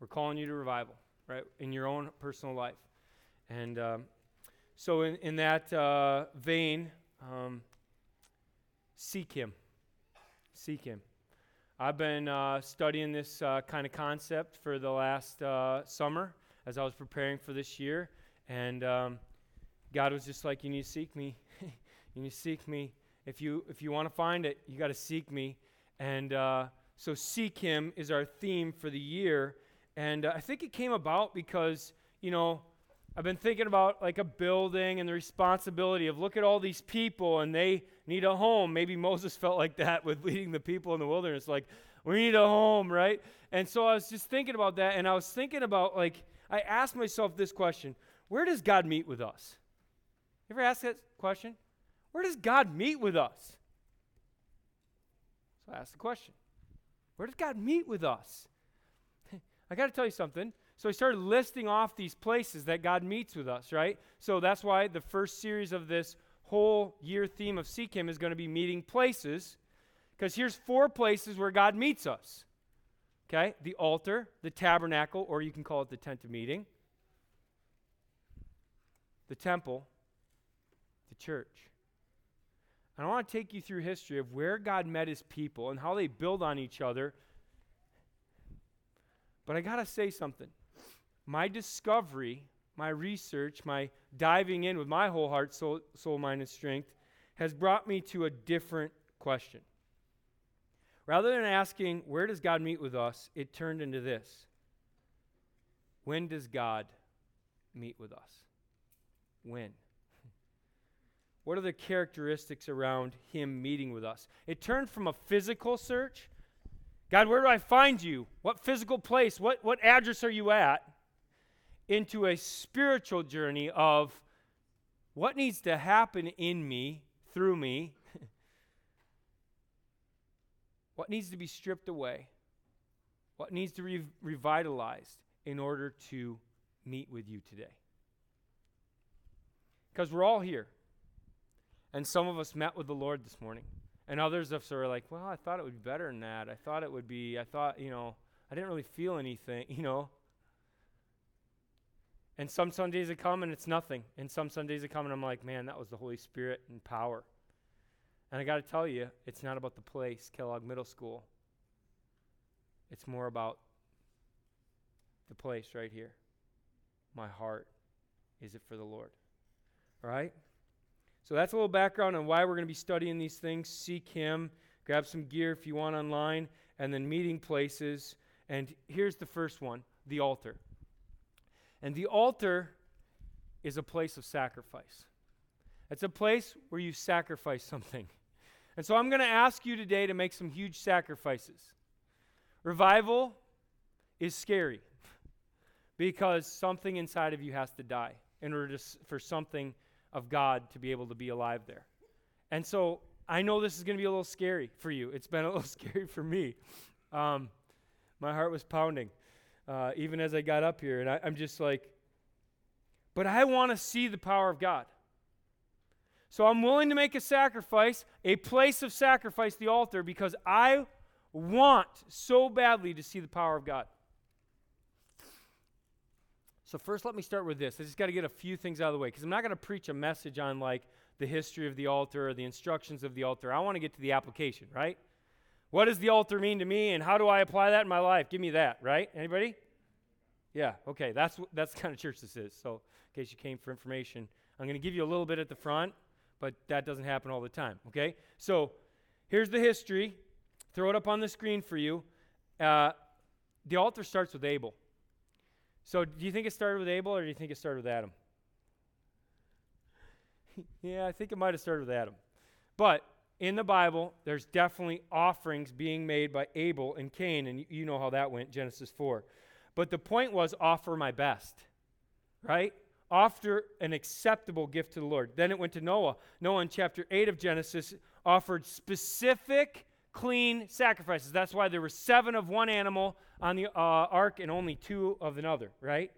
We're calling you to revival, right, in your own personal life. And um, so, in, in that uh, vein, um, seek Him. Seek Him. I've been uh, studying this uh, kind of concept for the last uh, summer as I was preparing for this year. And um, God was just like, You need to seek me. you need to seek me. If you, if you want to find it, you got to seek me. And uh, so, seek Him is our theme for the year. And uh, I think it came about because, you know, I've been thinking about like a building and the responsibility of look at all these people and they need a home. Maybe Moses felt like that with leading the people in the wilderness, like, we need a home, right? And so I was just thinking about that, and I was thinking about like, I asked myself this question Where does God meet with us? You ever ask that question? Where does God meet with us? So I asked the question Where does God meet with us? I got to tell you something. So I started listing off these places that God meets with us, right? So that's why the first series of this whole year theme of Seek Him is going to be meeting places. Because here's four places where God meets us. Okay? The altar, the tabernacle, or you can call it the tent of meeting, the temple, the church. And I want to take you through history of where God met his people and how they build on each other. But I got to say something my discovery, my research, my diving in with my whole heart, soul, soul mind, and strength has brought me to a different question. Rather than asking, where does God meet with us, it turned into this When does God meet with us? When? What are the characteristics around Him meeting with us? It turned from a physical search God, where do I find you? What physical place? What, what address are you at? into a spiritual journey of what needs to happen in me, through me, what needs to be stripped away, what needs to be revitalized in order to meet with you today. Because we're all here. And some of us met with the Lord this morning. And others of us are like, well, I thought it would be better than that. I thought it would be, I thought, you know, I didn't really feel anything, you know. And some Sundays it come and it's nothing. And some Sundays it come and I'm like, man, that was the Holy Spirit and power. And I got to tell you, it's not about the place, Kellogg Middle School. It's more about the place right here. My heart. Is it for the Lord? Right? So that's a little background on why we're going to be studying these things. Seek Him. Grab some gear if you want online. And then meeting places. And here's the first one the altar. And the altar is a place of sacrifice. It's a place where you sacrifice something. And so I'm going to ask you today to make some huge sacrifices. Revival is scary because something inside of you has to die in order to, for something of God to be able to be alive there. And so I know this is going to be a little scary for you. It's been a little scary for me. Um, my heart was pounding uh, even as I got up here. And I, I'm just like, but I want to see the power of God. So I'm willing to make a sacrifice, a place of sacrifice, the altar, because I want so badly to see the power of God. So, first, let me start with this. I just got to get a few things out of the way because I'm not going to preach a message on like the history of the altar or the instructions of the altar. I want to get to the application, right? What does the altar mean to me and how do I apply that in my life? Give me that, right? Anybody? Yeah, okay. That's that's the kind of church this is. So, in case you came for information, I'm going to give you a little bit at the front, but that doesn't happen all the time, okay? So, here's the history. Throw it up on the screen for you. Uh, the altar starts with Abel. So, do you think it started with Abel or do you think it started with Adam? yeah, I think it might have started with Adam. But in the Bible, there's definitely offerings being made by Abel and Cain, and you know how that went, Genesis 4. But the point was offer my best, right? Offer an acceptable gift to the Lord. Then it went to Noah. Noah, in chapter 8 of Genesis, offered specific clean sacrifices. That's why there were seven of one animal on the uh, ark and only two of another, right?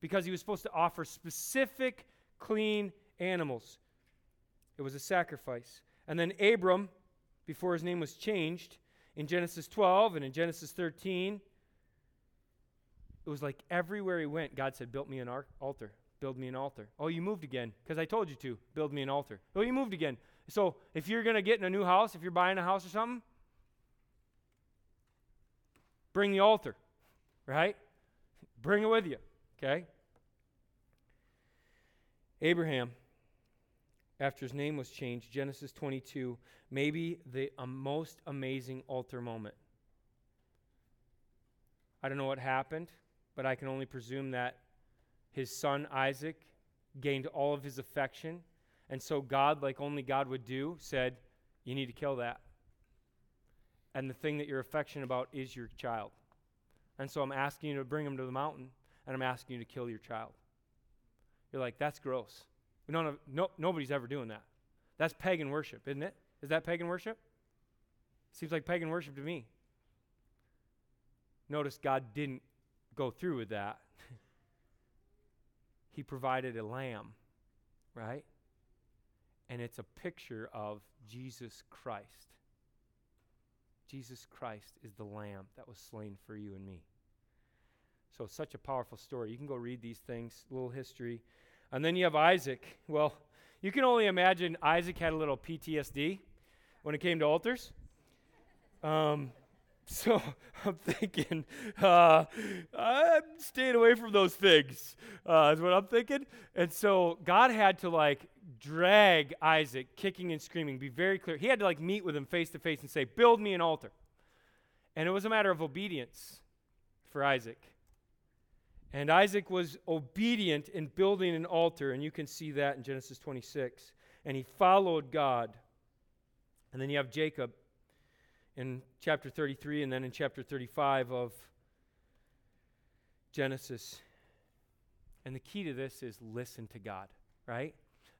Because he was supposed to offer specific clean animals. It was a sacrifice. And then Abram, before his name was changed, in Genesis 12 and in Genesis 13, it was like everywhere he went, God said, Build me an ar- altar. Build me an altar. Oh, you moved again because I told you to. Build me an altar. Oh, you moved again. So if you're going to get in a new house, if you're buying a house or something, bring the altar, right? Bring it with you, okay? Abraham, after his name was changed, Genesis 22, maybe the uh, most amazing altar moment. I don't know what happened, but I can only presume that his son Isaac gained all of his affection. And so God, like only God would do, said, You need to kill that. And the thing that you're affectionate about is your child. And so I'm asking you to bring him to the mountain, and I'm asking you to kill your child. You're like, That's gross. No, nobody's ever doing that. That's pagan worship, isn't it? Is that pagan worship? Seems like pagan worship to me. Notice God didn't go through with that. he provided a lamb, right? And it's a picture of Jesus Christ. Jesus Christ is the lamb that was slain for you and me. So, such a powerful story. You can go read these things, little history. And then you have Isaac. Well, you can only imagine Isaac had a little PTSD when it came to altars. Um, so I'm thinking, uh, I'm staying away from those things, uh, is what I'm thinking. And so God had to like drag Isaac, kicking and screaming, be very clear. He had to like meet with him face to face and say, Build me an altar. And it was a matter of obedience for Isaac. And Isaac was obedient in building an altar, and you can see that in Genesis 26. And he followed God. And then you have Jacob in chapter 33 and then in chapter 35 of Genesis. And the key to this is listen to God, right?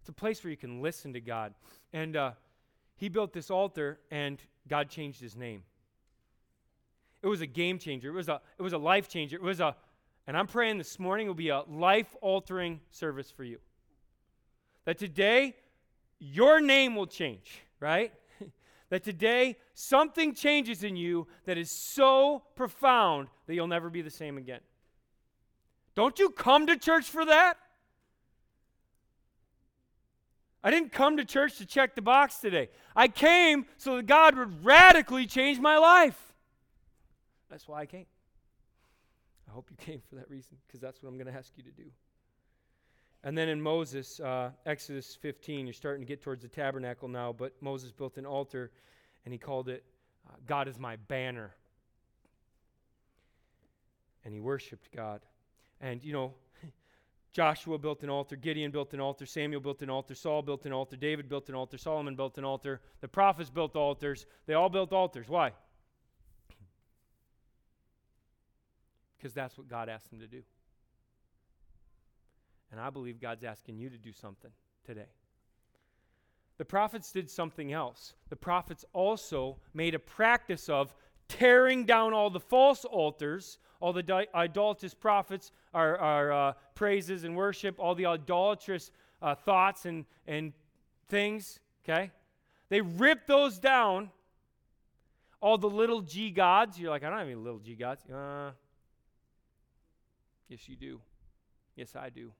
It's a place where you can listen to God. And uh, he built this altar, and God changed his name. It was a game changer. It was a, it was a life changer. It was a, and I'm praying this morning will be a life altering service for you. That today, your name will change, right? that today something changes in you that is so profound that you'll never be the same again. Don't you come to church for that? I didn't come to church to check the box today. I came so that God would radically change my life. That's why I came. I hope you came for that reason because that's what I'm going to ask you to do. And then in Moses, uh, Exodus 15, you're starting to get towards the tabernacle now, but Moses built an altar and he called it uh, God is my banner. And he worshiped God. And, you know, Joshua built an altar, Gideon built an altar, Samuel built an altar, Saul built an altar, David built an altar, Solomon built an altar, the prophets built altars. They all built altars. Why? Because that's what God asked them to do. And I believe God's asking you to do something today. The prophets did something else. The prophets also made a practice of tearing down all the false altars, all the di- idolatrous prophets, our, our uh, praises and worship, all the idolatrous uh, thoughts and, and things, okay? They ripped those down. All the little g gods. You're like, I don't have any little g gods. Uh, yes, you do. Yes, I do.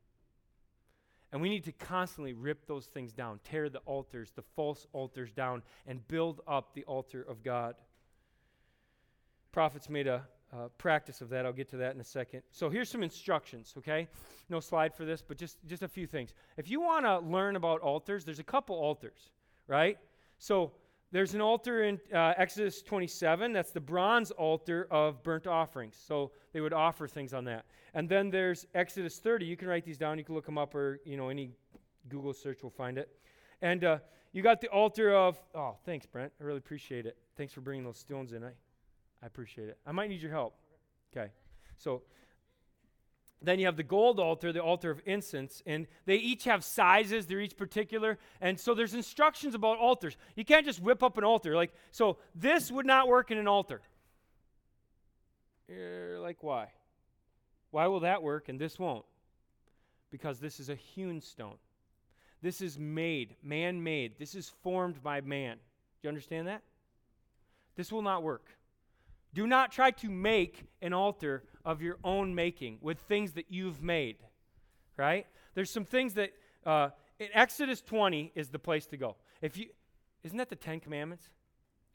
And we need to constantly rip those things down, tear the altars, the false altars down, and build up the altar of God. Prophets made a uh, practice of that. I'll get to that in a second. So here's some instructions, okay? No slide for this, but just, just a few things. If you want to learn about altars, there's a couple altars, right? So there's an altar in uh, Exodus 27. That's the bronze altar of burnt offerings. So they would offer things on that. And then there's Exodus 30. You can write these down. You can look them up, or you know any Google search will find it. And uh, you got the altar of. Oh, thanks, Brent. I really appreciate it. Thanks for bringing those stones in. I, I appreciate it. I might need your help. Okay. So then you have the gold altar, the altar of incense, and they each have sizes. They're each particular. And so there's instructions about altars. You can't just whip up an altar. Like, so this would not work in an altar. You're like, why? Why will that work and this won't? Because this is a hewn stone. This is made, man made. This is formed by man. Do you understand that? This will not work. Do not try to make an altar of your own making with things that you've made, right? There's some things that uh, in Exodus 20 is the place to go. If you, isn't that the Ten Commandments?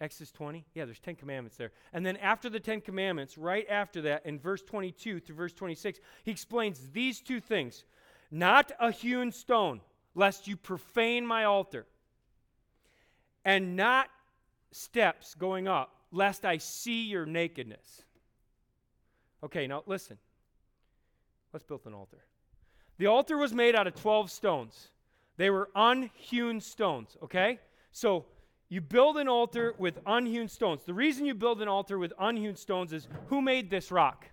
Exodus 20? Yeah, there's 10 commandments there. And then after the 10 commandments, right after that, in verse 22 through verse 26, he explains these two things Not a hewn stone, lest you profane my altar, and not steps going up, lest I see your nakedness. Okay, now listen. Let's build an altar. The altar was made out of 12 stones. They were unhewn stones, okay? So you build an altar with unhewn stones. The reason you build an altar with unhewn stones is who made this rock?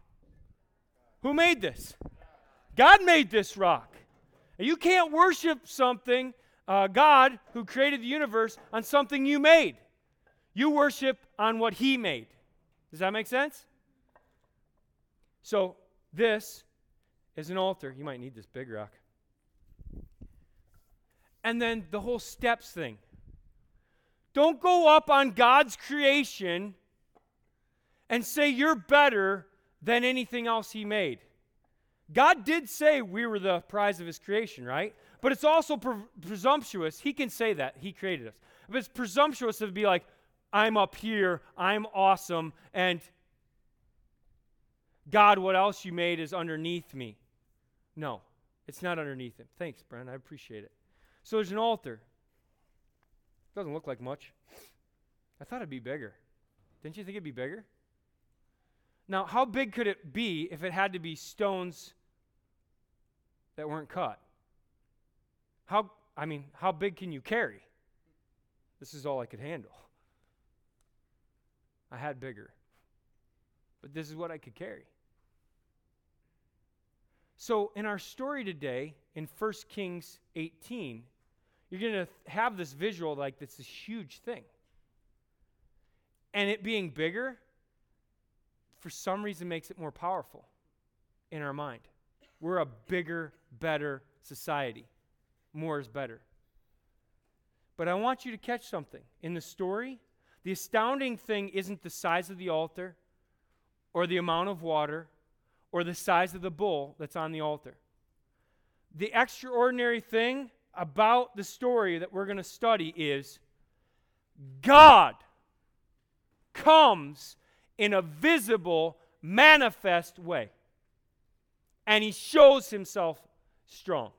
Who made this? God made this rock. You can't worship something, uh, God, who created the universe, on something you made. You worship on what He made. Does that make sense? So, this is an altar. You might need this big rock. And then the whole steps thing. Don't go up on God's creation and say you're better than anything else He made. God did say we were the prize of His creation, right? But it's also pre- presumptuous. He can say that. He created us. But it's presumptuous to be like, I'm up here, I'm awesome, and God, what else you made is underneath me. No, it's not underneath him. Thanks, Brent. I appreciate it. So there's an altar. Doesn't look like much. I thought it'd be bigger. Didn't you think it'd be bigger? Now, how big could it be if it had to be stones that weren't cut? How, I mean, how big can you carry? This is all I could handle. I had bigger. But this is what I could carry. So, in our story today, in 1 Kings 18, you're going to have this visual like this is huge thing. And it being bigger, for some reason, makes it more powerful in our mind. We're a bigger, better society. More is better. But I want you to catch something. In the story, the astounding thing isn't the size of the altar or the amount of water or the size of the bull that's on the altar. The extraordinary thing about the story that we're going to study is God comes in a visible, manifest way. And he shows himself strong.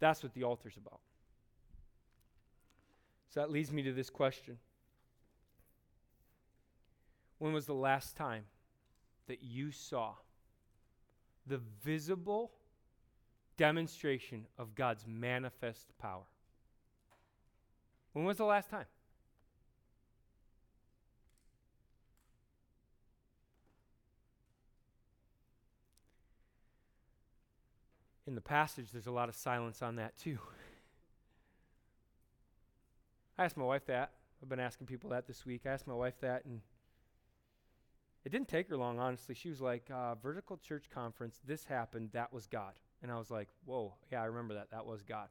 That's what the altar's about. So that leads me to this question When was the last time that you saw the visible demonstration of God's manifest power? When was the last time? In the passage, there's a lot of silence on that too. I asked my wife that. I've been asking people that this week. I asked my wife that, and it didn't take her long, honestly. She was like, uh, Vertical Church Conference, this happened, that was God. And I was like, whoa, yeah, I remember that. That was God.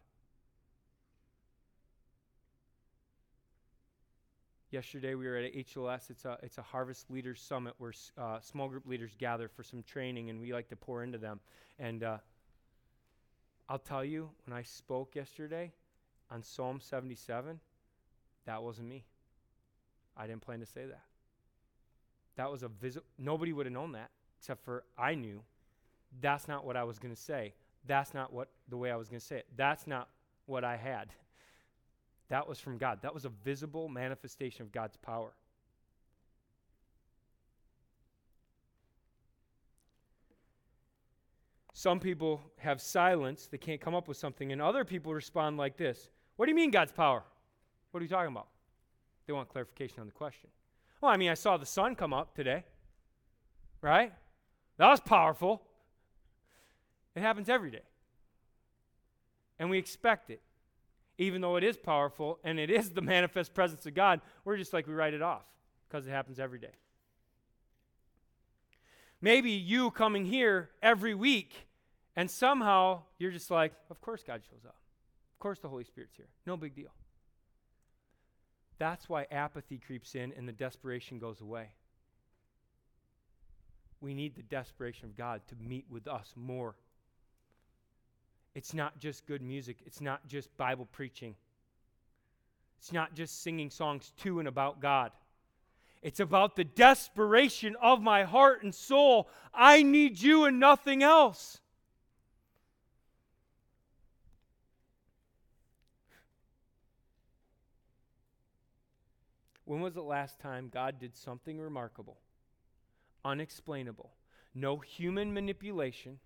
Yesterday we were at HLS. It's a it's a Harvest Leaders Summit where uh, small group leaders gather for some training, and we like to pour into them. And uh, I'll tell you, when I spoke yesterday on Psalm 77, that wasn't me. I didn't plan to say that. That was a visit. Nobody would have known that except for I knew. That's not what I was going to say. That's not what the way I was going to say it. That's not what I had. That was from God. That was a visible manifestation of God's power. Some people have silence, they can't come up with something, and other people respond like this What do you mean, God's power? What are you talking about? They want clarification on the question. Well, I mean, I saw the sun come up today, right? That was powerful. It happens every day. And we expect it. Even though it is powerful and it is the manifest presence of God, we're just like we write it off because it happens every day. Maybe you coming here every week and somehow you're just like, of course God shows up. Of course the Holy Spirit's here. No big deal. That's why apathy creeps in and the desperation goes away. we need the desperation of God to meet with us more. It's not just good music, it's not just Bible preaching, it's not just singing songs to and about God. It's about the desperation of my heart and soul. I need you and nothing else. When was the last time God did something remarkable, unexplainable, no human manipulation,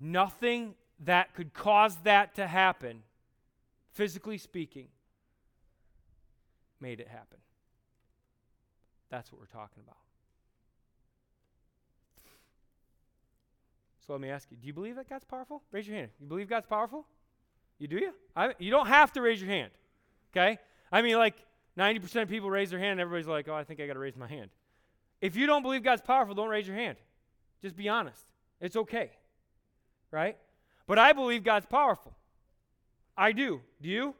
nothing that could cause that to happen, physically speaking, made it happen? That's what we're talking about. So let me ask you do you believe that God's powerful? Raise your hand. You believe God's powerful? You do you? I, you don't have to raise your hand. Okay? I mean, like 90% of people raise their hand, and everybody's like, oh, I think I got to raise my hand. If you don't believe God's powerful, don't raise your hand. Just be honest. It's okay. Right? But I believe God's powerful. I do. Do you?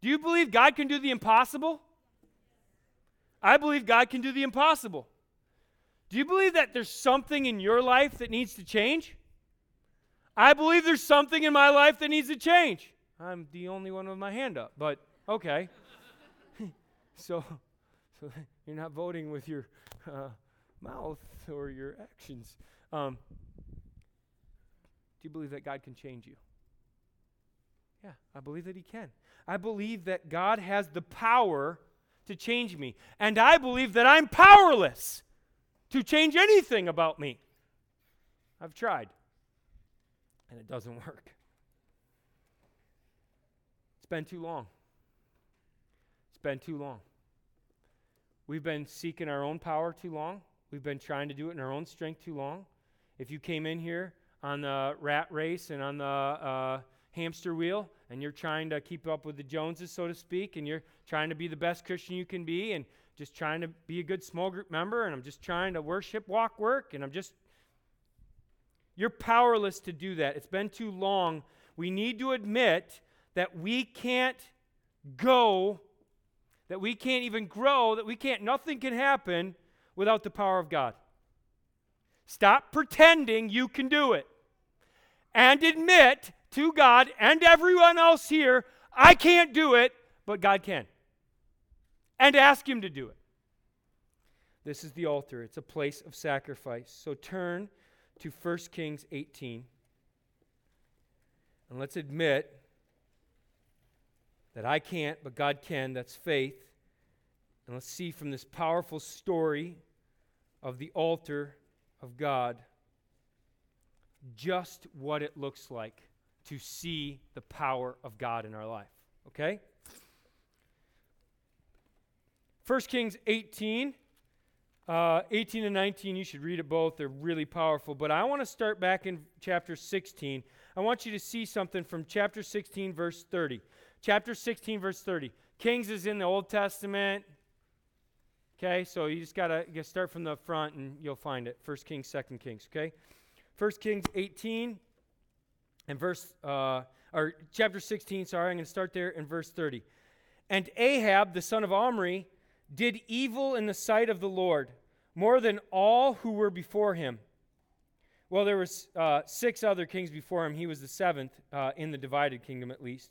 Do you believe God can do the impossible? I believe God can do the impossible. Do you believe that there's something in your life that needs to change? I believe there's something in my life that needs to change. I'm the only one with my hand up, but okay. so, so you're not voting with your uh, mouth or your actions. Um, do you believe that God can change you? Yeah, I believe that He can. I believe that God has the power to change me. And I believe that I'm powerless to change anything about me. I've tried, and it doesn't work. It's been too long. Been too long. We've been seeking our own power too long. We've been trying to do it in our own strength too long. If you came in here on the rat race and on the uh, hamster wheel and you're trying to keep up with the Joneses, so to speak, and you're trying to be the best Christian you can be and just trying to be a good small group member, and I'm just trying to worship, walk, work, and I'm just. You're powerless to do that. It's been too long. We need to admit that we can't go, that we can't even grow, that we can't, nothing can happen without the power of God. Stop pretending you can do it and admit to God and everyone else here, I can't do it, but God can. And ask Him to do it. This is the altar, it's a place of sacrifice. So turn to 1 Kings 18. And let's admit that I can't, but God can. That's faith. And let's see from this powerful story of the altar of God just what it looks like to see the power of God in our life. Okay? 1 Kings 18. Uh, 18 and 19, you should read it both. They're really powerful. But I want to start back in chapter 16. I want you to see something from chapter 16, verse 30. Chapter 16, verse 30. Kings is in the Old Testament. Okay, so you just got to start from the front and you'll find it. First Kings, Second Kings. Okay? First Kings 18 and verse, uh, or chapter 16, sorry, I'm going to start there in verse 30. And Ahab, the son of Omri, did evil in the sight of the Lord more than all who were before him. Well, there were uh, six other kings before him. He was the seventh uh, in the divided kingdom, at least.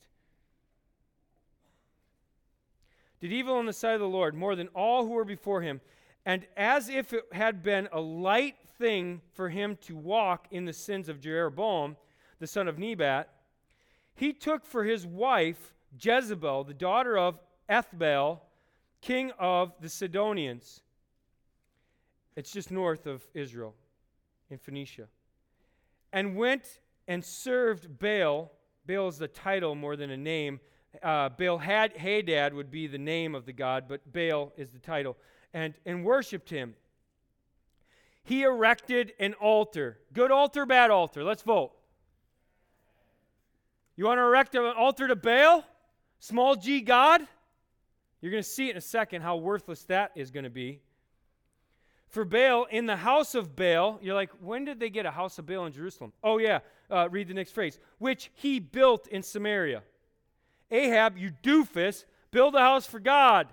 Did evil in the sight of the Lord more than all who were before him. And as if it had been a light thing for him to walk in the sins of Jeroboam, the son of Nebat, he took for his wife Jezebel, the daughter of Ethbaal, king of the Sidonians. It's just north of Israel, in Phoenicia. And went and served Baal. Baal is the title more than a name. Uh, Baal had Hadad would be the name of the god, but Baal is the title. And, and worshipped him. He erected an altar. Good altar, bad altar? Let's vote. You want to erect an altar to Baal? Small g God? You're going to see in a second how worthless that is going to be. For Baal, in the house of Baal, you're like, when did they get a house of Baal in Jerusalem? Oh, yeah. Uh, read the next phrase. Which he built in Samaria. Ahab, you doofus, build a house for God.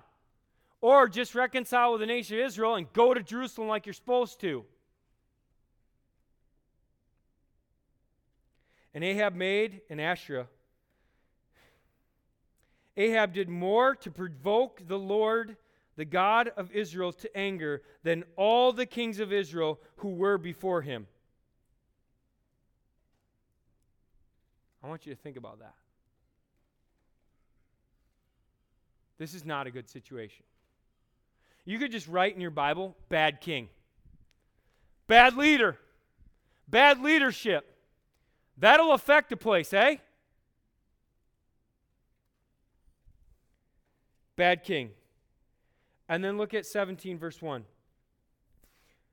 Or just reconcile with the nation of Israel and go to Jerusalem like you're supposed to. And Ahab made an Asherah. Ahab did more to provoke the Lord, the God of Israel, to anger than all the kings of Israel who were before him. I want you to think about that. This is not a good situation. You could just write in your Bible, bad king, bad leader, bad leadership. That'll affect a place, eh? Bad king. And then look at 17, verse 1.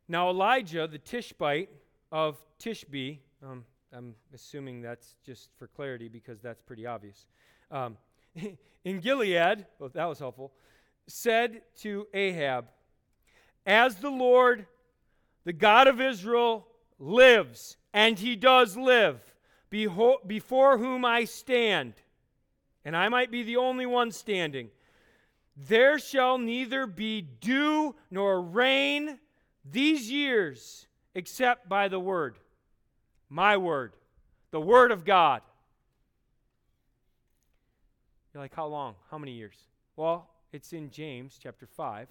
Now Elijah, the Tishbite of Tishbe, um, I'm assuming that's just for clarity because that's pretty obvious. Um, in Gilead, well, that was helpful, said to Ahab, As the Lord, the God of Israel, lives, and he does live, beho- before whom I stand, and I might be the only one standing, there shall neither be dew nor rain these years except by the word, my word, the word of God. You're like, how long? How many years? Well, it's in James chapter 5,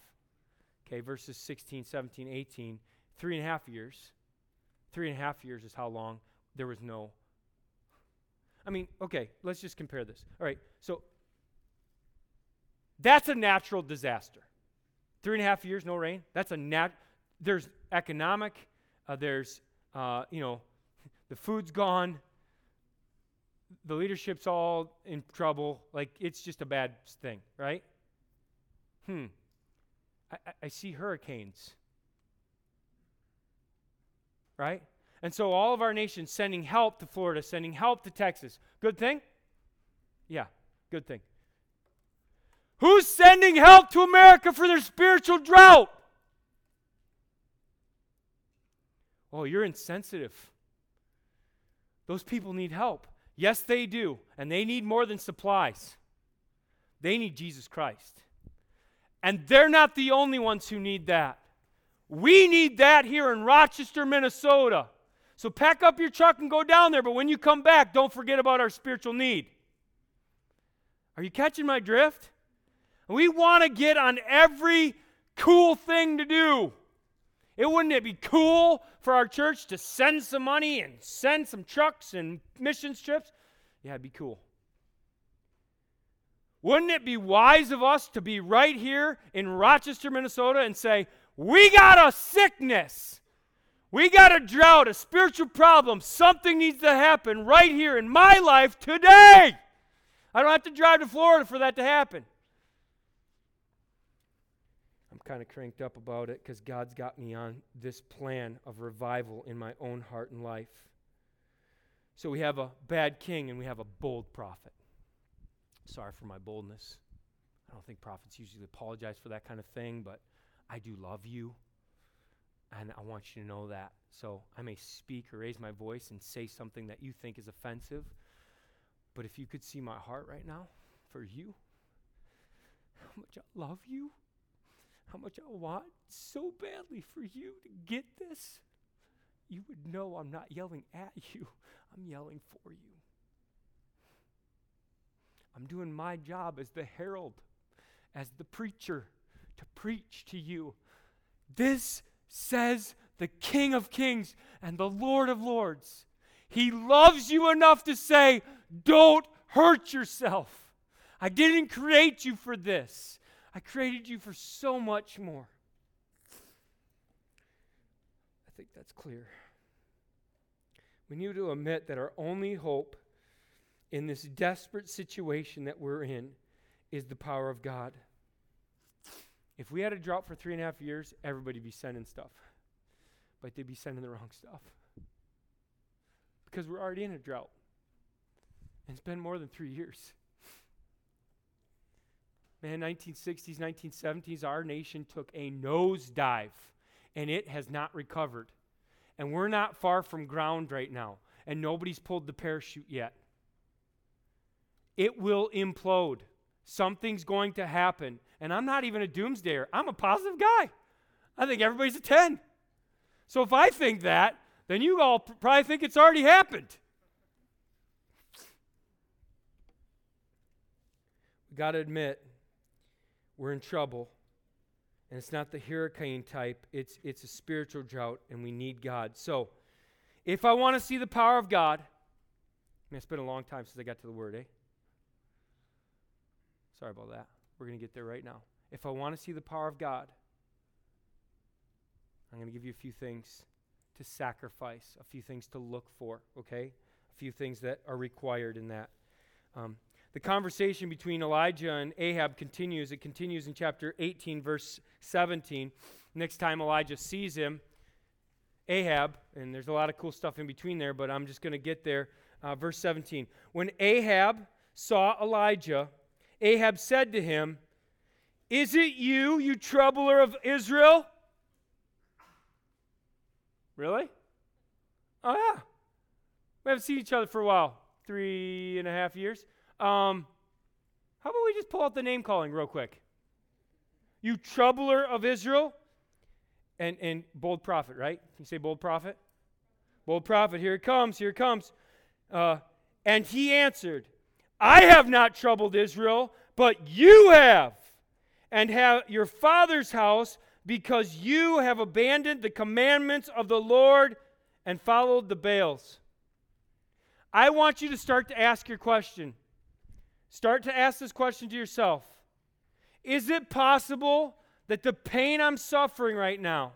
okay, verses 16, 17, 18. Three and a half years. Three and a half years is how long there was no. I mean, okay, let's just compare this. All right, so that's a natural disaster. Three and a half years, no rain. That's a nat. There's economic. Uh, there's, uh, you know, the food's gone the leadership's all in trouble. Like, it's just a bad thing, right? Hmm. I, I see hurricanes. Right? And so all of our nations sending help to Florida, sending help to Texas. Good thing? Yeah, good thing. Who's sending help to America for their spiritual drought? Oh, you're insensitive. Those people need help. Yes, they do. And they need more than supplies, they need Jesus Christ. And they're not the only ones who need that. We need that here in Rochester, Minnesota. So pack up your truck and go down there, but when you come back, don't forget about our spiritual need. Are you catching my drift? We want to get on every cool thing to do. It wouldn't it be cool for our church to send some money and send some trucks and mission trips? Yeah, it'd be cool. Wouldn't it be wise of us to be right here in Rochester, Minnesota and say, We got a sickness. We got a drought, a spiritual problem. Something needs to happen right here in my life today. I don't have to drive to Florida for that to happen kind of cranked up about it because God's got me on this plan of revival in my own heart and life. So we have a bad king and we have a bold prophet. Sorry for my boldness. I don't think prophets usually apologize for that kind of thing, but I do love you. And I want you to know that. So I may speak or raise my voice and say something that you think is offensive. But if you could see my heart right now for you, how much I love you how much I want so badly for you to get this, you would know I'm not yelling at you, I'm yelling for you. I'm doing my job as the herald, as the preacher, to preach to you. This says the King of Kings and the Lord of Lords. He loves you enough to say, Don't hurt yourself. I didn't create you for this. I created you for so much more. I think that's clear. We need to admit that our only hope in this desperate situation that we're in is the power of God. If we had a drought for three and a half years, everybody'd be sending stuff. But they'd be sending the wrong stuff. Because we're already in a drought. And it's been more than three years. Man, 1960s, 1970s, our nation took a nosedive and it has not recovered. And we're not far from ground right now, and nobody's pulled the parachute yet. It will implode. Something's going to happen. And I'm not even a doomsdayer. I'm a positive guy. I think everybody's a 10. So if I think that, then you all probably think it's already happened. We got to admit, we're in trouble. And it's not the hurricane type, it's, it's a spiritual drought, and we need God. So, if I want to see the power of God, I mean, it's been a long time since I got to the word, eh? Sorry about that. We're going to get there right now. If I want to see the power of God, I'm going to give you a few things to sacrifice, a few things to look for, okay? A few things that are required in that. Um, the conversation between Elijah and Ahab continues. It continues in chapter 18, verse 17. Next time Elijah sees him, Ahab, and there's a lot of cool stuff in between there, but I'm just going to get there. Uh, verse 17. When Ahab saw Elijah, Ahab said to him, Is it you, you troubler of Israel? Really? Oh, yeah. We haven't seen each other for a while three and a half years. Um, how about we just pull out the name calling real quick? You troubler of Israel. And, and bold prophet, right? Can you say bold prophet? Bold prophet, here it comes, here it comes. Uh, and he answered, I have not troubled Israel, but you have, and have your father's house, because you have abandoned the commandments of the Lord and followed the Baals. I want you to start to ask your question. Start to ask this question to yourself Is it possible that the pain I'm suffering right now,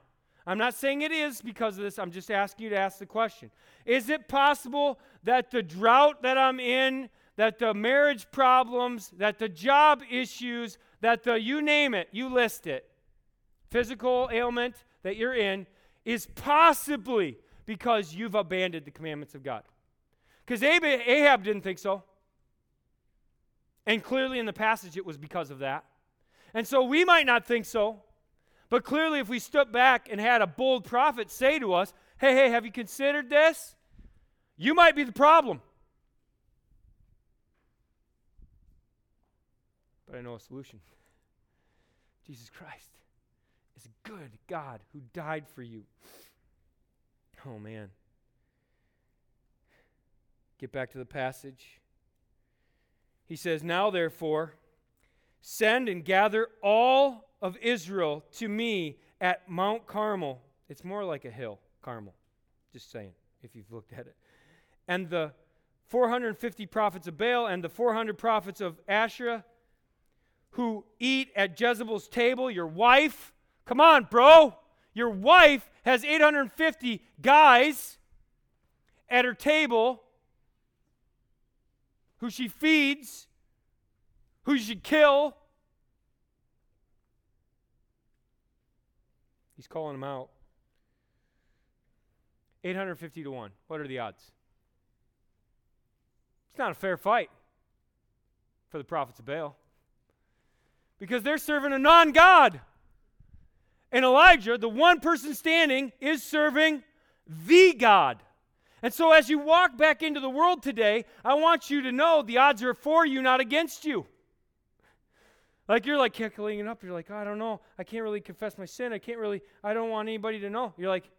I'm not saying it is because of this, I'm just asking you to ask the question. Is it possible that the drought that I'm in, that the marriage problems, that the job issues, that the you name it, you list it, physical ailment that you're in, is possibly because you've abandoned the commandments of God? Because Ahab didn't think so. And clearly in the passage, it was because of that. And so we might not think so. But clearly, if we stood back and had a bold prophet say to us, hey, hey, have you considered this? You might be the problem. But I know a solution. Jesus Christ is a good God who died for you. Oh, man. Get back to the passage. He says, Now therefore, send and gather all of Israel to me at Mount Carmel. It's more like a hill, Carmel. Just saying, if you've looked at it. And the 450 prophets of Baal and the 400 prophets of Asherah who eat at Jezebel's table, your wife. Come on, bro. Your wife has 850 guys at her table who she feeds, who she kill. He's calling them out. 850 to 1. What are the odds? It's not a fair fight for the prophets of Baal because they're serving a non God. And Elijah, the one person standing, is serving the God. And so, as you walk back into the world today, I want you to know the odds are for you, not against you. Like you're like calculating it up. You're like, oh, I don't know. I can't really confess my sin. I can't really, I don't want anybody to know. You're like,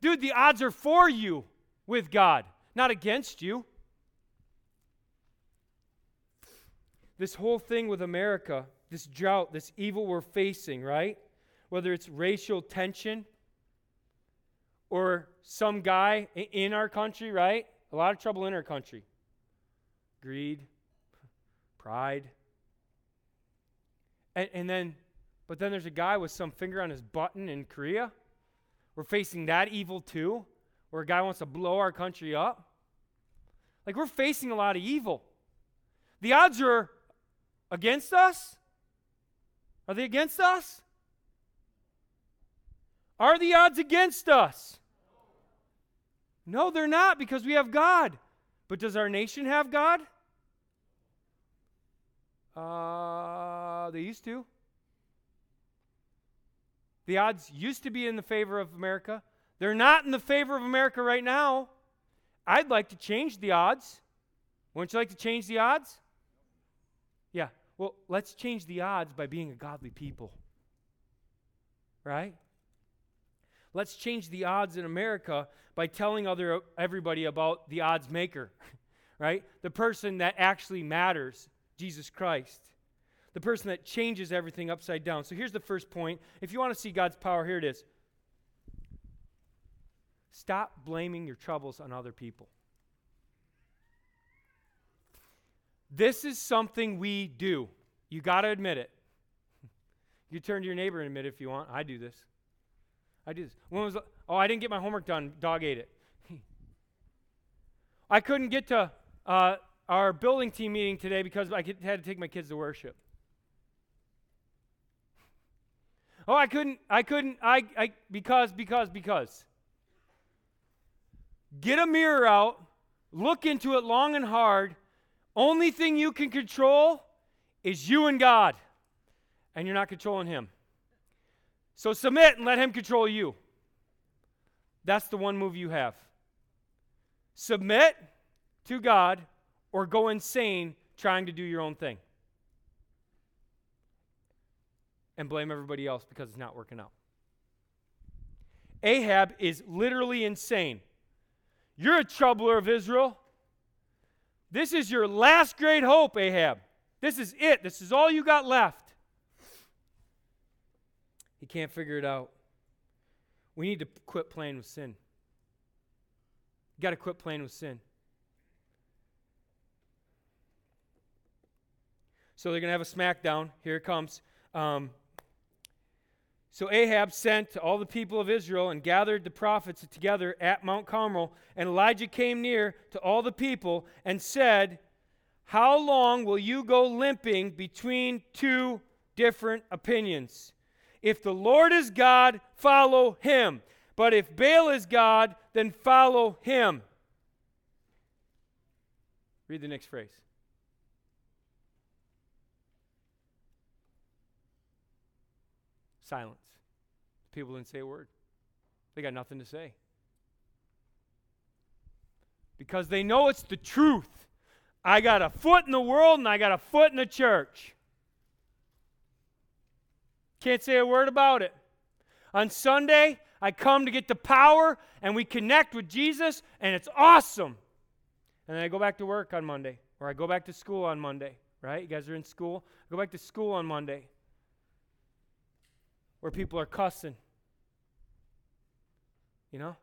dude, the odds are for you with God, not against you. This whole thing with America, this drought, this evil we're facing, right? Whether it's racial tension, or some guy in our country, right? A lot of trouble in our country. Greed, pride. And, and then, but then there's a guy with some finger on his button in Korea. We're facing that evil too, where a guy wants to blow our country up. Like we're facing a lot of evil. The odds are against us. Are they against us? Are the odds against us? No, they're not because we have God. But does our nation have God? Uh, they used to. The odds used to be in the favor of America. They're not in the favor of America right now. I'd like to change the odds. Wouldn't you like to change the odds? Yeah. Well, let's change the odds by being a godly people. Right? Let's change the odds in America by telling other everybody about the odds maker. Right? The person that actually matters, Jesus Christ. The person that changes everything upside down. So here's the first point. If you want to see God's power, here it is. Stop blaming your troubles on other people. This is something we do. You got to admit it. You turn to your neighbor and admit it if you want. I do this. I do this. When was oh I didn't get my homework done. Dog ate it. I couldn't get to uh, our building team meeting today because I had to take my kids to worship. Oh, I couldn't. I couldn't. I, I because because because. Get a mirror out. Look into it long and hard only thing you can control is you and God, and you're not controlling Him. So submit and let Him control you. That's the one move you have. Submit to God or go insane trying to do your own thing. And blame everybody else because it's not working out. Ahab is literally insane. You're a troubler of Israel. This is your last great hope, Ahab. This is it. This is all you got left. He can't figure it out. We need to quit playing with sin. You got to quit playing with sin. So they're going to have a smackdown. Here it comes. Um, so Ahab sent to all the people of Israel and gathered the prophets together at Mount Carmel. And Elijah came near to all the people and said, How long will you go limping between two different opinions? If the Lord is God, follow him. But if Baal is God, then follow him. Read the next phrase. Silence. People didn't say a word, they got nothing to say. Because they know it's the truth. I got a foot in the world and I got a foot in the church. Can't say a word about it. On Sunday, I come to get the power and we connect with Jesus, and it's awesome. And then I go back to work on Monday, or I go back to school on Monday, right? You guys are in school? I go back to school on Monday where people are cussing. You know?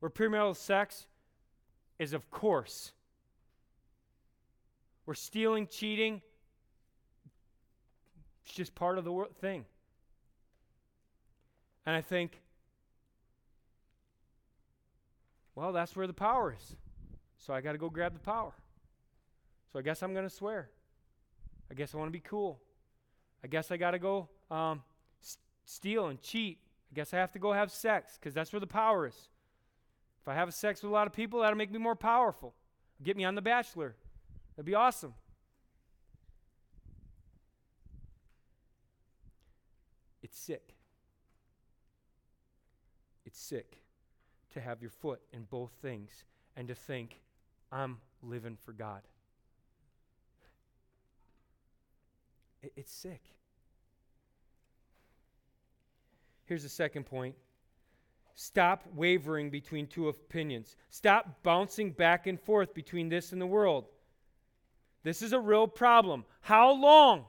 Where premarital sex is, of course. Where stealing, cheating, it's just part of the thing. And I think, well, that's where the power is. So I got to go grab the power. So I guess I'm going to swear. I guess I want to be cool. I guess I got to go um, steal and cheat. I guess I have to go have sex because that's where the power is. If I have sex with a lot of people, that'll make me more powerful. Get me on The Bachelor. That'd be awesome. It's sick. Sick to have your foot in both things and to think, I'm living for God. it's sick. Here's the second point stop wavering between two opinions, stop bouncing back and forth between this and the world. This is a real problem. How long?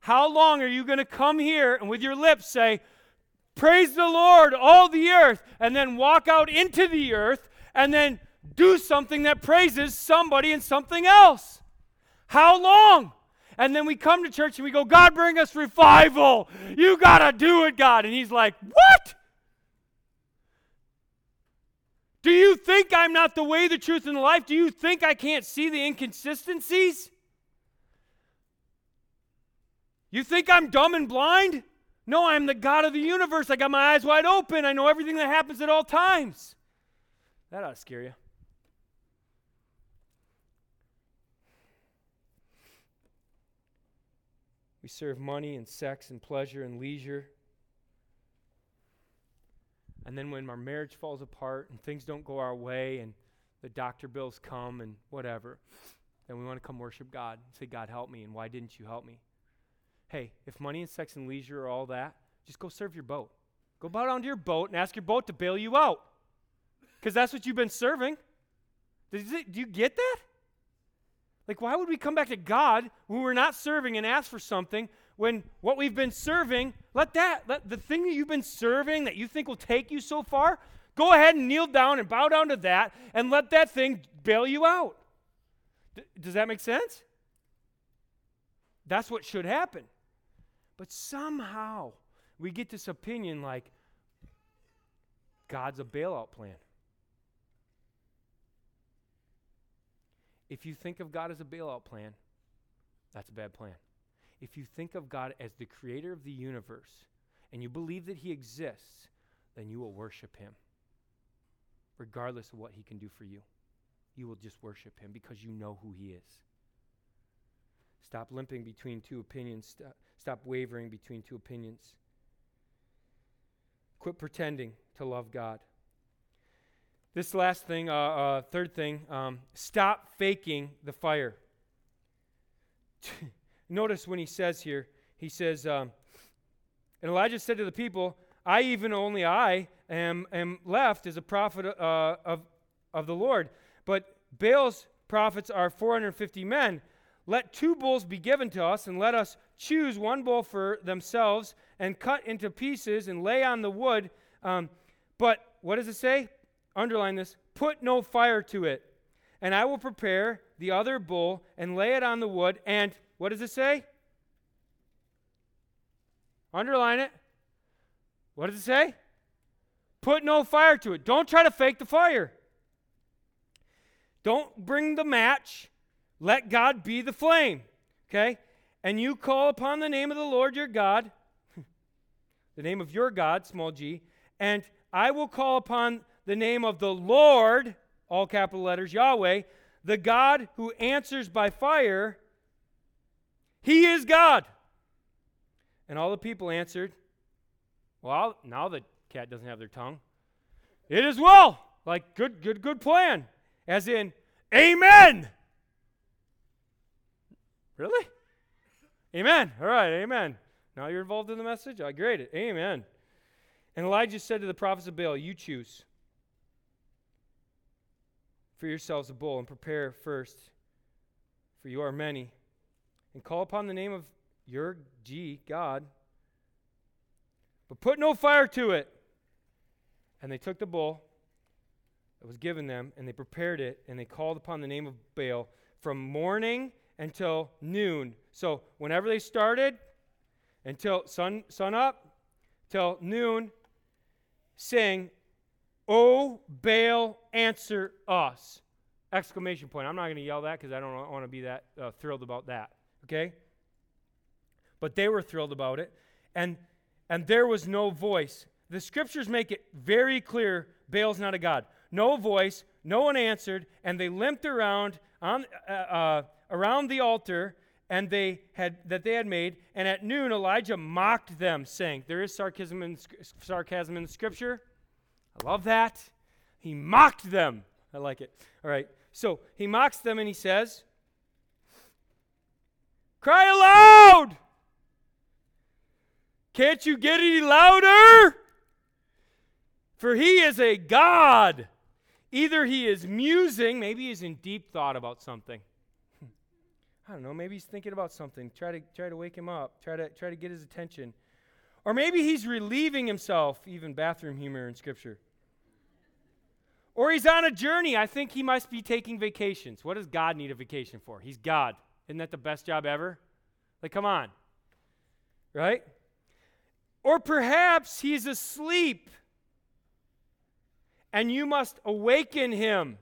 How long are you going to come here and with your lips say, Praise the Lord, all the earth, and then walk out into the earth and then do something that praises somebody and something else? How long? And then we come to church and we go, God, bring us revival. You got to do it, God. And He's like, What? Do you think I'm not the way, the truth, and the life? Do you think I can't see the inconsistencies? You think I'm dumb and blind? No, I'm the God of the universe. I got my eyes wide open. I know everything that happens at all times. That ought to scare you. We serve money and sex and pleasure and leisure. And then when our marriage falls apart and things don't go our way and the doctor bills come and whatever, then we want to come worship God and say, God, help me, and why didn't you help me? Hey, if money and sex and leisure are all that, just go serve your boat. Go bow down to your boat and ask your boat to bail you out. Because that's what you've been serving. It, do you get that? Like, why would we come back to God when we're not serving and ask for something when what we've been serving, let that, let the thing that you've been serving that you think will take you so far, go ahead and kneel down and bow down to that and let that thing bail you out. D- does that make sense? That's what should happen. But somehow we get this opinion like God's a bailout plan. If you think of God as a bailout plan, that's a bad plan. If you think of God as the creator of the universe and you believe that he exists, then you will worship him, regardless of what he can do for you. You will just worship him because you know who he is. Stop limping between two opinions. Stop, wavering between two opinions. Quit pretending to love God. This last thing, uh, uh, third thing, um, stop faking the fire. Notice when he says here, he says, um, and Elijah said to the people, I, even only I, am, am left as a prophet uh, of, of the Lord. But Baal's prophets are 450 men. Let two bulls be given to us, and let us choose one bull for themselves, and cut into pieces, and lay on the wood. Um, but what does it say? underline this, put no fire to it. And I will prepare the other bull and lay it on the wood. And what does it say? Underline it. What does it say? Put no fire to it. Don't try to fake the fire. Don't bring the match. Let God be the flame. Okay? And you call upon the name of the Lord your God, the name of your God, small g, and I will call upon the name of the Lord, all capital letters, Yahweh, the God who answers by fire, he is God. And all the people answered, Well, now the cat doesn't have their tongue. It is well. Like, good, good, good plan. As in, Amen. Really? Amen. All right, amen. Now you're involved in the message? I grade it. Amen. And Elijah said to the prophets of Baal, You choose for yourselves a bull and prepare first, for you are many, and call upon the name of your G, God, but put no fire to it. And they took the bull that was given them, and they prepared it, and they called upon the name of Baal from morning until noon. So whenever they started, until sun, sun up, till noon, sing, O Baal, answer us. Exclamation point. I'm not going to yell that because I don't want to be that uh, thrilled about that. Okay? But they were thrilled about it. And, and there was no voice. The scriptures make it very clear Baal's not a God. No voice, no one answered, and they limped around on, uh, uh, around the altar and they had that they had made and at noon elijah mocked them saying there is sarcasm in, sarcasm in scripture I love that. He mocked them. I like it. All right. So he mocks them and he says, Cry aloud! Can't you get any louder? For he is a God. Either he is musing, maybe he's in deep thought about something. I don't know, maybe he's thinking about something. Try to try to wake him up. Try to try to get his attention. Or maybe he's relieving himself, even bathroom humor in scripture. Or he's on a journey. I think he must be taking vacations. What does God need a vacation for? He's God. Isn't that the best job ever? Like, come on. Right? Or perhaps he's asleep and you must awaken him.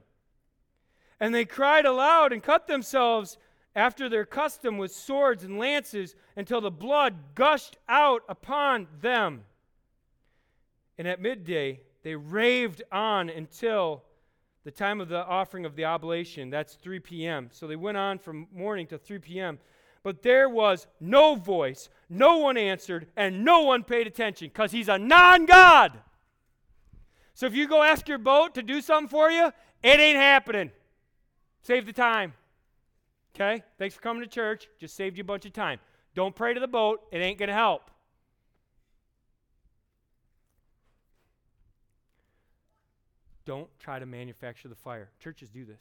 And they cried aloud and cut themselves after their custom with swords and lances until the blood gushed out upon them. And at midday, they raved on until the time of the offering of the oblation. That's 3 p.m. So they went on from morning to 3 p.m. But there was no voice, no one answered, and no one paid attention because he's a non God. So if you go ask your boat to do something for you, it ain't happening. Save the time. Okay? Thanks for coming to church. Just saved you a bunch of time. Don't pray to the boat, it ain't going to help. Don't try to manufacture the fire. Churches do this.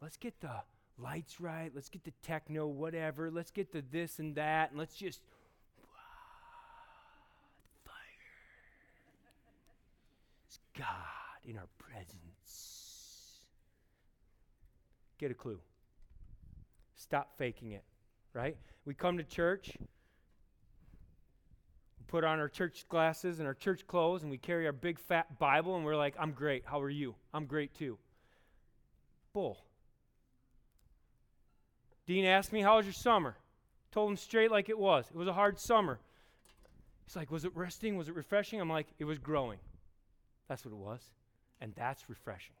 Let's get the lights right. Let's get the techno, whatever. Let's get the this and that. And let's just. fire. God in our presence. Get a clue. Stop faking it, right? We come to church, put on our church glasses and our church clothes, and we carry our big fat Bible, and we're like, I'm great. How are you? I'm great too. Bull. Dean asked me, How was your summer? Told him straight like it was. It was a hard summer. He's like, Was it resting? Was it refreshing? I'm like, It was growing. That's what it was. And that's refreshing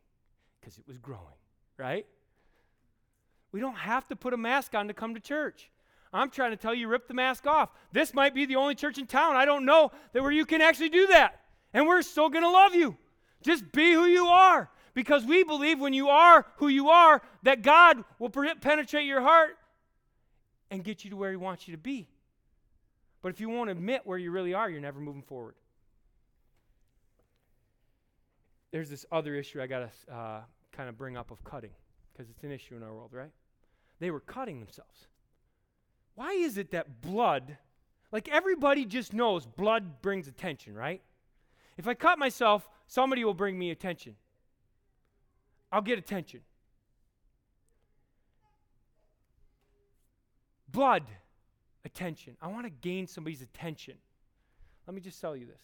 because it was growing, right? We don't have to put a mask on to come to church. I'm trying to tell you, rip the mask off. This might be the only church in town. I don't know that where you can actually do that. And we're still going to love you. Just be who you are. Because we believe when you are who you are, that God will penetrate your heart and get you to where He wants you to be. But if you won't admit where you really are, you're never moving forward. There's this other issue I got to uh, kind of bring up of cutting, because it's an issue in our world, right? They were cutting themselves. Why is it that blood, like everybody just knows blood brings attention, right? If I cut myself, somebody will bring me attention. I'll get attention. Blood, attention. I want to gain somebody's attention. Let me just tell you this.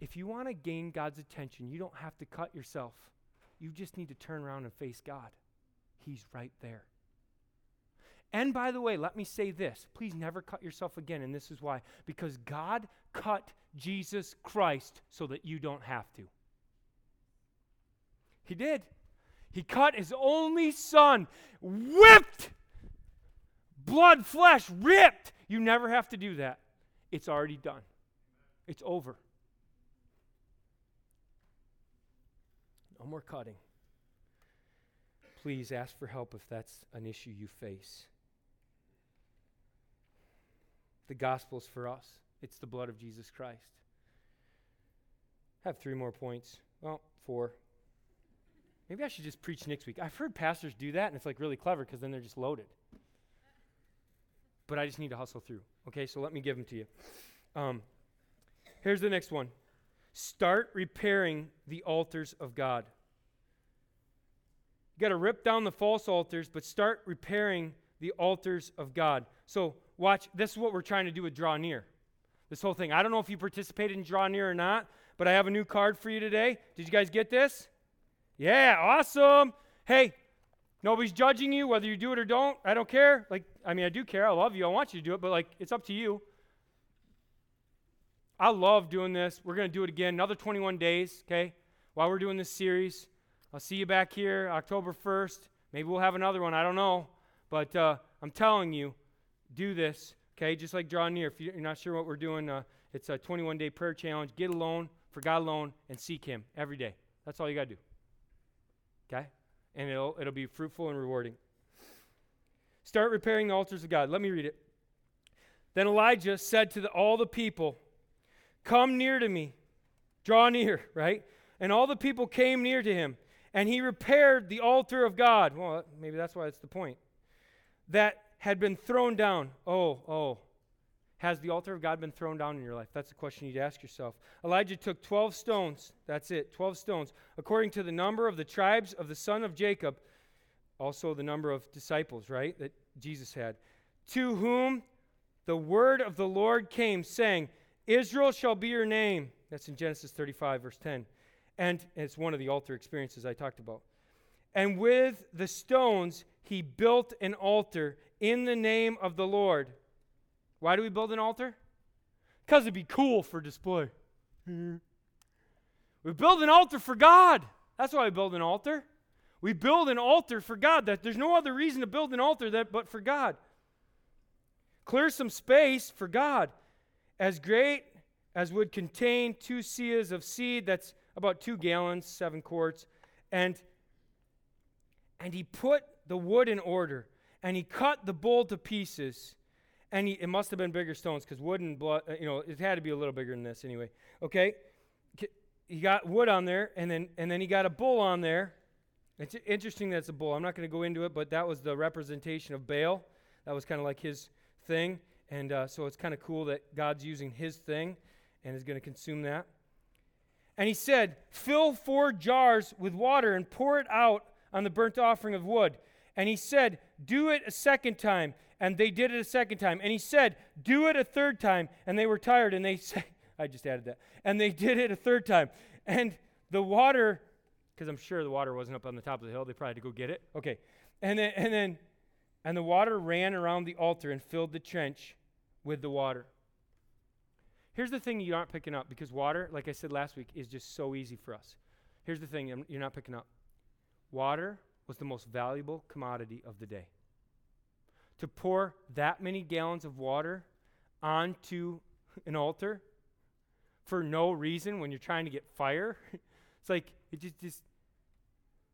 If you want to gain God's attention, you don't have to cut yourself. You just need to turn around and face God. He's right there. And by the way, let me say this please never cut yourself again, and this is why. Because God cut Jesus Christ so that you don't have to. He did. He cut his only son, whipped, blood, flesh, ripped. You never have to do that. It's already done, it's over. No more cutting. Please ask for help if that's an issue you face. The gospel's for us. It's the blood of Jesus Christ. I have three more points. Well, four. Maybe I should just preach next week. I've heard pastors do that, and it's like really clever because then they're just loaded. But I just need to hustle through. Okay, so let me give them to you. Um, here's the next one start repairing the altars of God. You got to rip down the false altars, but start repairing the altars of God. So, watch, this is what we're trying to do with Draw Near. This whole thing. I don't know if you participated in Draw Near or not, but I have a new card for you today. Did you guys get this? Yeah, awesome. Hey, nobody's judging you whether you do it or don't. I don't care. Like, I mean, I do care. I love you. I want you to do it, but like, it's up to you. I love doing this. We're going to do it again, another 21 days, okay? While we're doing this series. I'll see you back here October 1st. Maybe we'll have another one. I don't know. But uh, I'm telling you, do this, okay? Just like draw near. If you're not sure what we're doing, uh, it's a 21 day prayer challenge. Get alone, for God alone, and seek Him every day. That's all you got to do. Okay? And it'll, it'll be fruitful and rewarding. Start repairing the altars of God. Let me read it. Then Elijah said to the, all the people, Come near to me. Draw near, right? And all the people came near to him. And he repaired the altar of God. Well, maybe that's why it's the point. That had been thrown down. Oh, oh. Has the altar of God been thrown down in your life? That's the question you need to ask yourself. Elijah took 12 stones. That's it, 12 stones, according to the number of the tribes of the son of Jacob, also the number of disciples, right, that Jesus had, to whom the word of the Lord came, saying, Israel shall be your name. That's in Genesis 35, verse 10. And it's one of the altar experiences I talked about. And with the stones he built an altar in the name of the Lord. Why do we build an altar? Because it'd be cool for display. we build an altar for God. That's why we build an altar. We build an altar for God. That there's no other reason to build an altar that but for God. Clear some space for God. As great as would contain two seahs of seed, that's about two gallons, seven quarts, and and he put the wood in order and he cut the bull to pieces. And he, it must have been bigger stones because wood and blood, uh, you know, it had to be a little bigger than this anyway. Okay? He got wood on there, and then, and then he got a bull on there. It's interesting that it's a bull. I'm not going to go into it, but that was the representation of Baal. That was kind of like his thing. And uh, so it's kind of cool that God's using his thing and is going to consume that. And he said, Fill four jars with water and pour it out on the burnt offering of wood. And he said, Do it a second time. And they did it a second time. And he said, Do it a third time. And they were tired. And they said, I just added that. And they did it a third time. And the water, because I'm sure the water wasn't up on the top of the hill, they probably had to go get it. Okay. And then, and then, and the water ran around the altar and filled the trench with the water. Here's the thing you aren't picking up because water, like I said last week, is just so easy for us. Here's the thing um, you're not picking up water was the most valuable commodity of the day. To pour that many gallons of water onto an altar for no reason when you're trying to get fire, it's like, it just, just.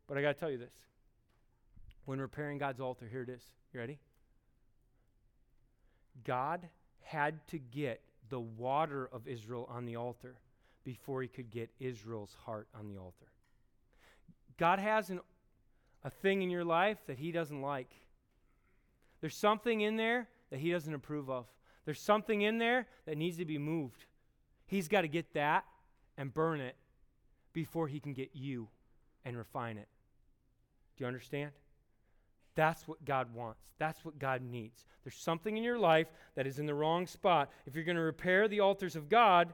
But I got to tell you this. When repairing God's altar, here it is. You ready? God had to get the water of Israel on the altar before he could get Israel's heart on the altar. God has an, a thing in your life that he doesn't like. There's something in there that he doesn't approve of. There's something in there that needs to be moved. He's got to get that and burn it before he can get you and refine it. Do you understand? That's what God wants. That's what God needs. There's something in your life that is in the wrong spot. If you're going to repair the altars of God,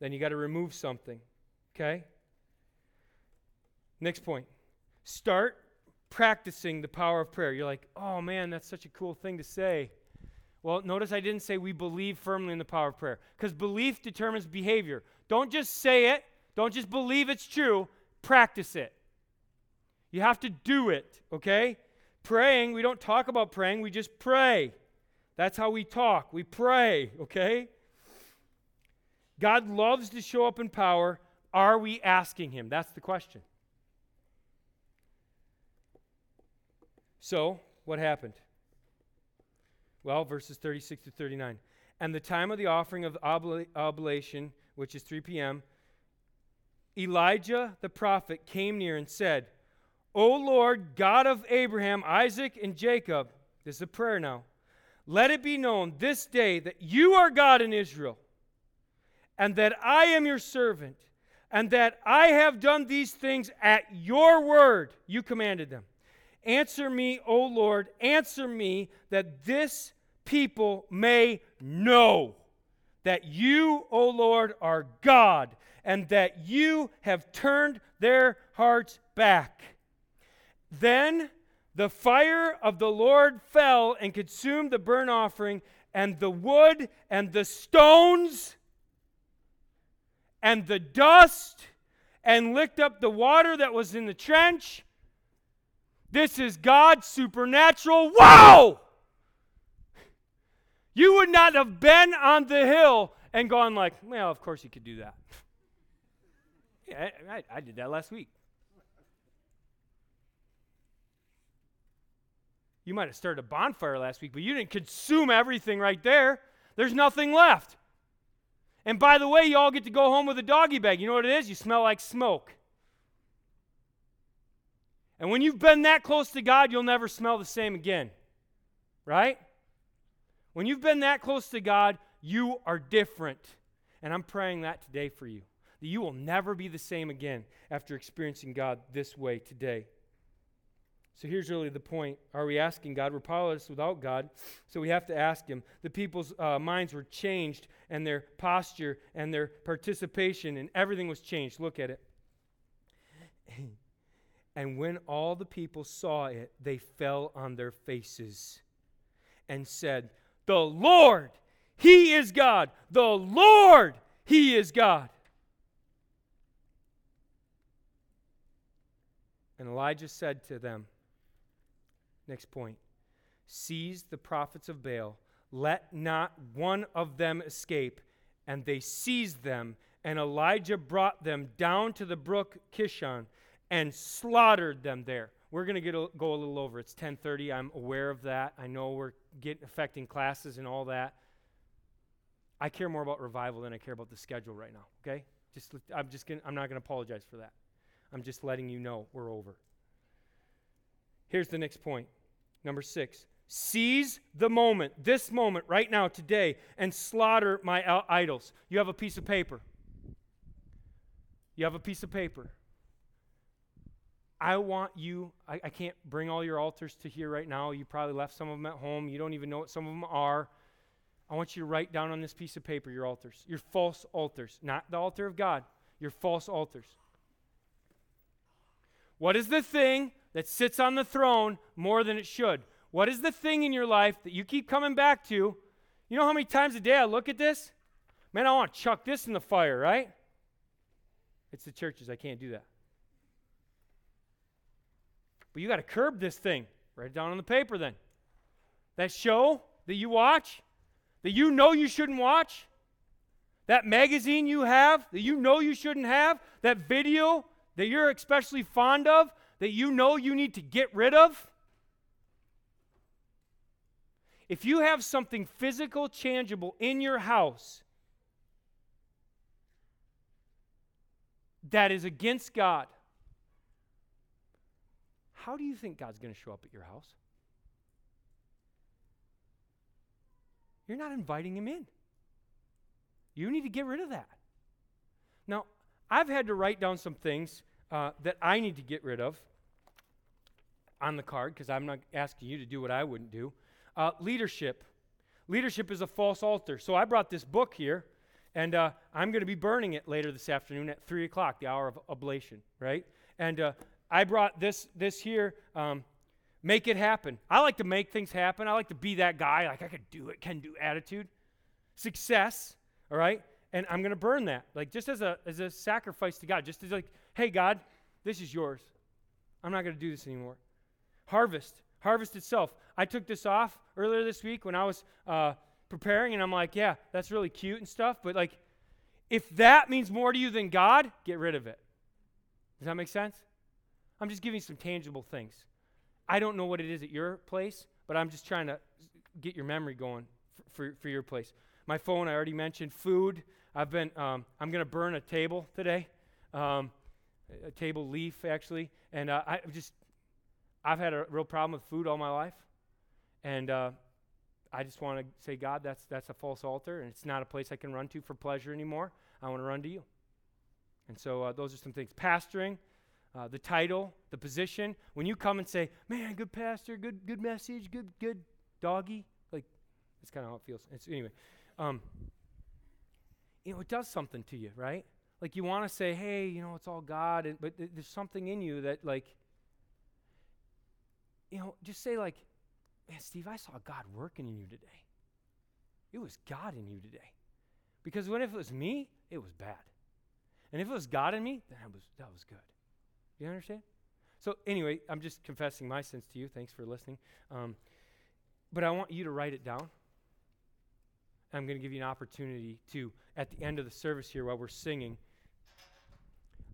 then you got to remove something. Okay? Next point. Start practicing the power of prayer. You're like, oh man, that's such a cool thing to say. Well, notice I didn't say we believe firmly in the power of prayer because belief determines behavior. Don't just say it, don't just believe it's true, practice it. You have to do it, okay? Praying, we don't talk about praying, we just pray. That's how we talk. We pray, okay? God loves to show up in power. Are we asking Him? That's the question. So, what happened? Well, verses 36 to 39. And the time of the offering of the oblation, which is 3 p.m., Elijah the prophet came near and said, O Lord, God of Abraham, Isaac, and Jacob, this is a prayer now. Let it be known this day that you are God in Israel, and that I am your servant, and that I have done these things at your word. You commanded them. Answer me, O Lord, answer me, that this people may know that you, O Lord, are God, and that you have turned their hearts back. Then the fire of the Lord fell and consumed the burnt offering, and the wood, and the stones, and the dust, and licked up the water that was in the trench. This is God's supernatural. Wow! You would not have been on the hill and gone like, well, of course you could do that. yeah, I, I did that last week. You might have started a bonfire last week, but you didn't consume everything right there. There's nothing left. And by the way, you all get to go home with a doggy bag. You know what it is? You smell like smoke. And when you've been that close to God, you'll never smell the same again. Right? When you've been that close to God, you are different. And I'm praying that today for you. That you will never be the same again after experiencing God this way today. So here's really the point. Are we asking God? We're powerless without God, so we have to ask Him. The people's uh, minds were changed, and their posture and their participation, and everything was changed. Look at it. And when all the people saw it, they fell on their faces and said, The Lord, He is God. The Lord, He is God. And Elijah said to them, Next point. Seize the prophets of Baal. Let not one of them escape. And they seized them, and Elijah brought them down to the brook Kishon and slaughtered them there. we're going to a, go a little over. It's 10:30. I'm aware of that. I know we're getting affecting classes and all that. I care more about revival than I care about the schedule right now. Okay, just I'm just gonna, I'm not going to apologize for that. I'm just letting you know we're over. Here's the next point. Number six. Seize the moment, this moment, right now, today, and slaughter my idols. You have a piece of paper. You have a piece of paper. I want you, I, I, can't bring all your altars to here right now. You probably left some of them at home. You don't even know what some of them are. I want you to write down on this piece of paper your altars, your false altars, not the altar of God, your false altars. What is the thing that sits on the throne more than it should? What is the thing in your life that you keep coming back to? You know how many times a day I look at this? Man, I want to chuck this in the fire, right? It's the churches. I can't do that. But you got to curb this thing. Write it down on the paper then. That show that you watch, that you know you shouldn't watch, that magazine you have that you know you shouldn't have, that video that you're especially fond of that you know you need to get rid of. If you have something physical, tangible in your house that is against God, how do you think God's going to show up at your house? You're not inviting him in. You need to get rid of that. Now, I've had to write down some things uh, that I need to get rid of on the card because I'm not asking you to do what I wouldn't do. Uh, leadership. Leadership is a false altar. So I brought this book here, and uh, I'm going to be burning it later this afternoon at 3 o'clock, the hour of oblation, right? And uh, I brought this, this here, um, make it happen. I like to make things happen. I like to be that guy, like I could do it, can do attitude. Success, all right? And I'm to burn that, like just as a, as a sacrifice to God, just as like, hey, God, this is yours. I'm not to do this anymore. Harvest, harvest itself. I took this off earlier this week when I was uh, preparing, and I'm like, yeah, that's really cute and stuff, but like, if that means more to you than God, get rid of it. Does that make sense? I'm just giving some tangible things. I don't know what it is at your place, but I'm just trying to get your memory going for, for, for your place. My phone, I already mentioned. Food. I've been. Um, I'm going to burn a table today, um, a table leaf actually, and uh, I just. I've had a real problem with food all my life, and uh, I just want to say, God, that's that's a false altar, and it's not a place I can run to for pleasure anymore. I want to run to you. And so uh, those are some things. Pastoring uh, the title, the position. When you come and say, "Man, good pastor, good good message, good good doggy," like that's kind of how it feels. It's, anyway, um, you know, it does something to you, right? Like you want to say, "Hey, you know, it's all God," and, but th- there's something in you that, like, you know, just say like, "Man, Steve, I saw God working in you today. It was God in you today." Because when if it was me, it was bad. And if it was God in me, then it was that was good. You understand? So, anyway, I'm just confessing my sins to you. Thanks for listening. Um, but I want you to write it down. I'm going to give you an opportunity to, at the end of the service here while we're singing,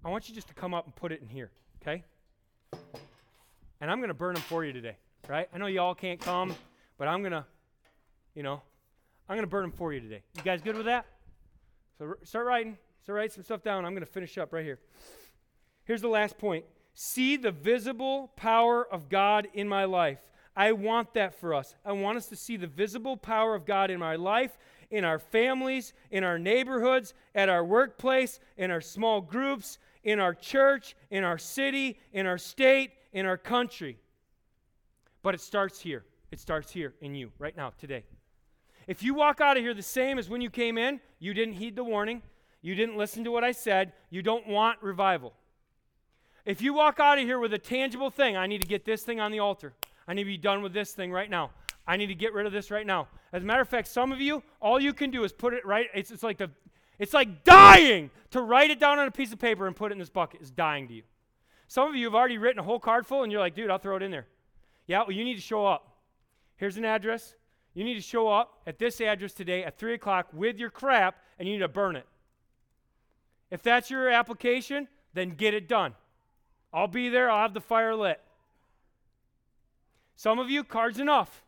I want you just to come up and put it in here, okay? And I'm going to burn them for you today, right? I know you all can't come, but I'm going to, you know, I'm going to burn them for you today. You guys good with that? So r- start writing. So write some stuff down. I'm going to finish up right here. Here's the last point see the visible power of God in my life. I want that for us. I want us to see the visible power of God in my life, in our families, in our neighborhoods, at our workplace, in our small groups, in our church, in our city, in our state, in our country. But it starts here. It starts here in you right now, today. If you walk out of here the same as when you came in, you didn't heed the warning, you didn't listen to what I said, you don't want revival. If you walk out of here with a tangible thing, I need to get this thing on the altar. I need to be done with this thing right now. I need to get rid of this right now. As a matter of fact, some of you, all you can do is put it right. It's, it's like the, it's like dying to write it down on a piece of paper and put it in this bucket. It's dying to you. Some of you have already written a whole card full, and you're like, dude, I'll throw it in there. Yeah, well, you need to show up. Here's an address. You need to show up at this address today at 3 o'clock with your crap, and you need to burn it. If that's your application, then get it done. I'll be there. I'll have the fire lit. Some of you, cards enough.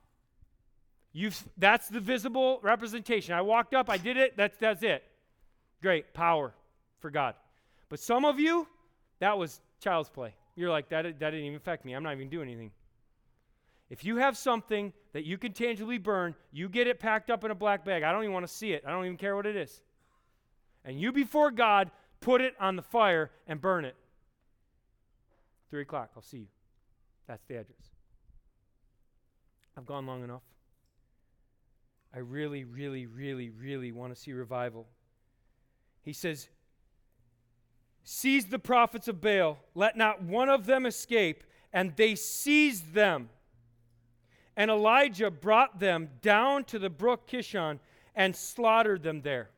You've, that's the visible representation. I walked up, I did it, that's, that's it. Great, power for God. But some of you, that was child's play. You're like, that, that didn't even affect me. I'm not even doing anything. If you have something that you can tangibly burn, you get it packed up in a black bag. I don't even want to see it. I don't even care what it is. And you, before God, put it on the fire and burn it. Three o'clock, I'll see you. That's the address. I've gone long enough. I really, really, really, really want to see revival. He says, Seize the prophets of Baal, let not one of them escape. And they seized them. And Elijah brought them down to the brook Kishon and slaughtered them there.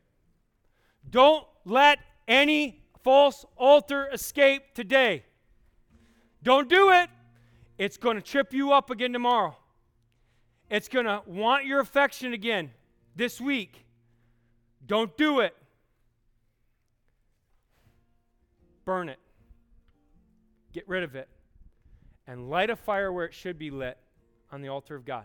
Don't let any false altar escape today. Don't do it. It's going to trip you up again tomorrow. It's going to want your affection again this week. Don't do it. Burn it. Get rid of it. And light a fire where it should be lit on the altar of God.